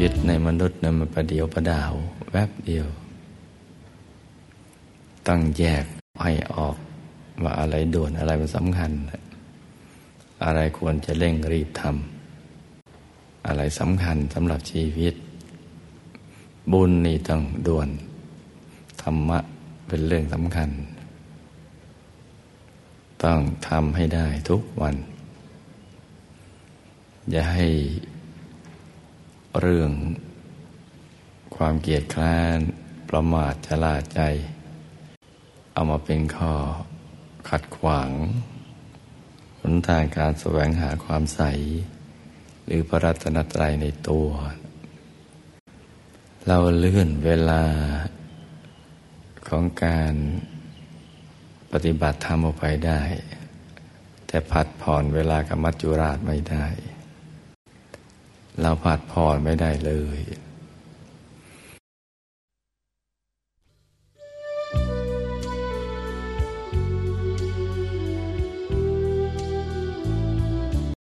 วิตในมนุษย์นะมันประเดียวประดาว แวบเดียว ต้องแยกให้ออกว่าอะไรด่วนอะไรมันสำคัญ อะไรควรจะเร่งรีบทำอะไรสำคัญสำหรับชีวิต บุญนี่ต้องด่วน ธรรมะเป็นเรื่องสำคัญ ต้องทำให้ได้ทุกวัน อย่าให้ เรื่อง ความเกียดคร้านประมาทชลาใจ เอามาเป็นข้อขัดขวางหนทางการแสวงหาความใส หรือพระรัตนตรัยในตัว เราเลื่อนเวลาของการปฏิบัติธรรมออกไปได้ แต่พัดผ่อนเวลากับมัจจุราชไม่ได้ เราผัดผ่อนไม่ได้เลย